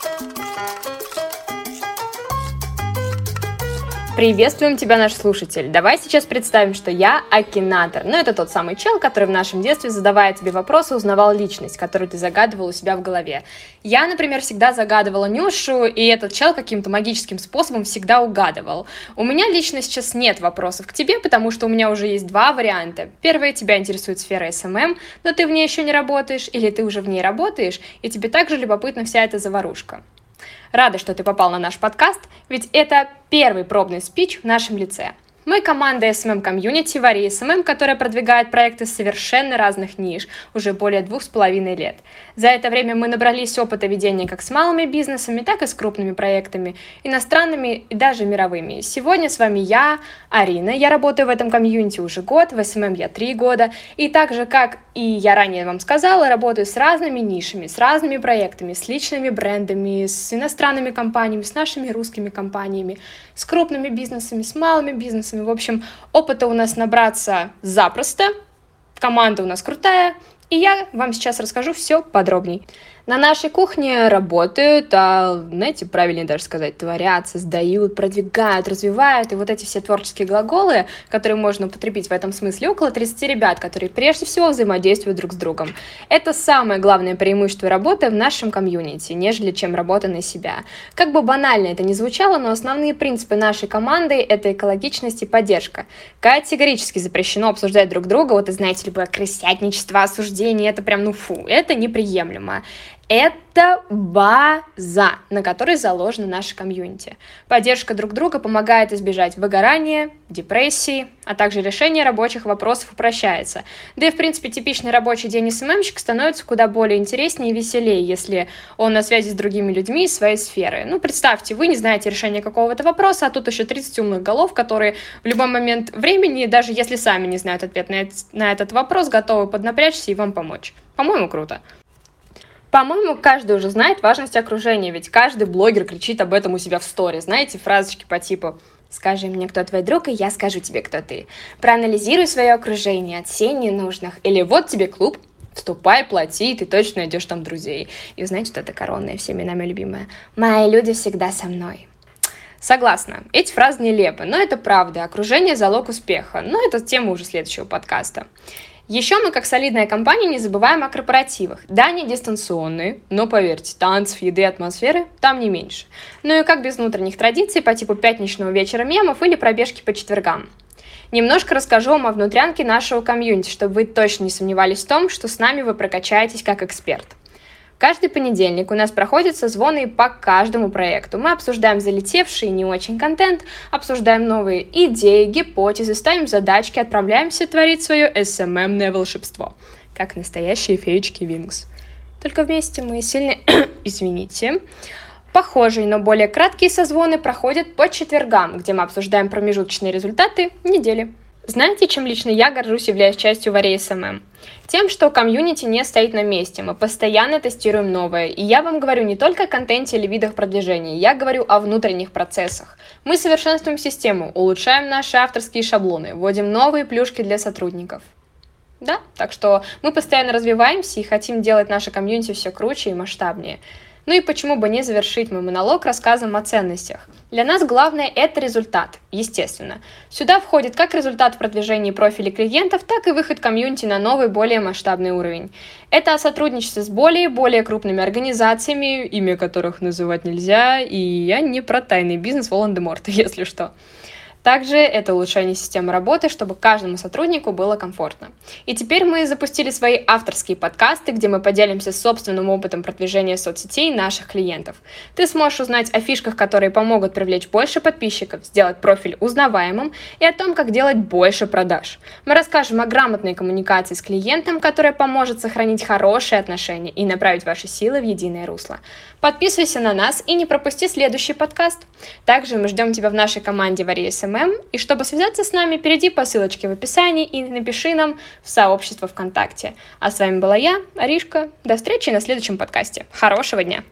thank you Приветствуем тебя, наш слушатель. Давай сейчас представим, что я Акинатор. Ну, это тот самый чел, который в нашем детстве, задавая тебе вопросы, узнавал личность, которую ты загадывал у себя в голове. Я, например, всегда загадывала Нюшу, и этот чел каким-то магическим способом всегда угадывал. У меня лично сейчас нет вопросов к тебе, потому что у меня уже есть два варианта. Первое, тебя интересует сфера SMM, но ты в ней еще не работаешь, или ты уже в ней работаешь, и тебе также любопытна вся эта заварушка. Рада, что ты попал на наш подкаст, ведь это первый пробный спич в нашем лице – мы команда SMM Community Вари SMM, которая продвигает проекты совершенно разных ниш уже более двух с половиной лет. За это время мы набрались опыта ведения как с малыми бизнесами, так и с крупными проектами, иностранными и даже мировыми. Сегодня с вами я, Арина. Я работаю в этом комьюнити уже год, в SMM я три года. И так же, как и я ранее вам сказала, работаю с разными нишами, с разными проектами, с личными брендами, с иностранными компаниями, с нашими русскими компаниями, с крупными бизнесами, с малыми бизнесами. В общем, опыта у нас набраться запросто, команда у нас крутая, и я вам сейчас расскажу все подробней. На нашей кухне работают, а, знаете, правильнее даже сказать, творят, создают, продвигают, развивают. И вот эти все творческие глаголы, которые можно употребить в этом смысле, около 30 ребят, которые прежде всего взаимодействуют друг с другом. Это самое главное преимущество работы в нашем комьюнити, нежели чем работа на себя. Как бы банально это ни звучало, но основные принципы нашей команды — это экологичность и поддержка. Категорически запрещено обсуждать друг друга, вот, и знаете, любое крысятничество, осуждение, это прям, ну фу, это неприемлемо. Это база, на которой заложена наша комьюнити. Поддержка друг друга помогает избежать выгорания, депрессии, а также решение рабочих вопросов упрощается. Да и, в принципе, типичный рабочий день СММщика становится куда более интереснее и веселее, если он на связи с другими людьми из своей сферы. Ну, представьте, вы не знаете решения какого-то вопроса, а тут еще 30 умных голов, которые в любой момент времени, даже если сами не знают ответ на этот вопрос, готовы поднапрячься и вам помочь. По-моему, круто. По-моему, каждый уже знает важность окружения, ведь каждый блогер кричит об этом у себя в сторе. Знаете, фразочки по типу «Скажи мне, кто твой друг, и я скажу тебе, кто ты». Проанализируй свое окружение, отсей ненужных. Или вот тебе клуб, вступай, плати, и ты точно найдешь там друзей. И знаете, что это коронная, всеми нами любимая? «Мои люди всегда со мной». Согласна, эти фразы нелепы, но это правда. Окружение – залог успеха. Но это тема уже следующего подкаста. Еще мы, как солидная компания, не забываем о корпоративах. Да, они дистанционные, но поверьте, танцев, еды, атмосферы там не меньше. Ну и как без внутренних традиций по типу пятничного вечера мемов или пробежки по четвергам. Немножко расскажу вам о внутрянке нашего комьюнити, чтобы вы точно не сомневались в том, что с нами вы прокачаетесь как эксперт. Каждый понедельник у нас проходят созвоны по каждому проекту. Мы обсуждаем залетевший и не очень контент, обсуждаем новые идеи, гипотезы, ставим задачки, отправляемся творить свое SMM-ное волшебство, как настоящие феечки Винкс. Только вместе мы сильны... Извините. Похожие, но более краткие созвоны проходят по четвергам, где мы обсуждаем промежуточные результаты недели. Знаете, чем лично я горжусь, являясь частью Варей SMM? Тем, что комьюнити не стоит на месте, мы постоянно тестируем новое. И я вам говорю не только о контенте или видах продвижения, я говорю о внутренних процессах. Мы совершенствуем систему, улучшаем наши авторские шаблоны, вводим новые плюшки для сотрудников. Да, так что мы постоянно развиваемся и хотим делать наше комьюнити все круче и масштабнее. Ну и почему бы не завершить мой монолог рассказом о ценностях? Для нас главное – это результат, естественно. Сюда входит как результат в продвижении профилей клиентов, так и выход комьюнити на новый, более масштабный уровень. Это о сотрудничестве с более и более крупными организациями, имя которых называть нельзя, и я не про тайный бизнес Волан-де-Морта, если что. Также это улучшение системы работы, чтобы каждому сотруднику было комфортно. И теперь мы запустили свои авторские подкасты, где мы поделимся собственным опытом продвижения соцсетей наших клиентов. Ты сможешь узнать о фишках, которые помогут привлечь больше подписчиков, сделать профиль узнаваемым и о том, как делать больше продаж. Мы расскажем о грамотной коммуникации с клиентом, которая поможет сохранить хорошие отношения и направить ваши силы в единое русло. Подписывайся на нас и не пропусти следующий подкаст. Также мы ждем тебя в нашей команде Вария SMM. И чтобы связаться с нами, перейди по ссылочке в описании и напиши нам в сообщество ВКонтакте. А с вами была я, Аришка. До встречи на следующем подкасте. Хорошего дня!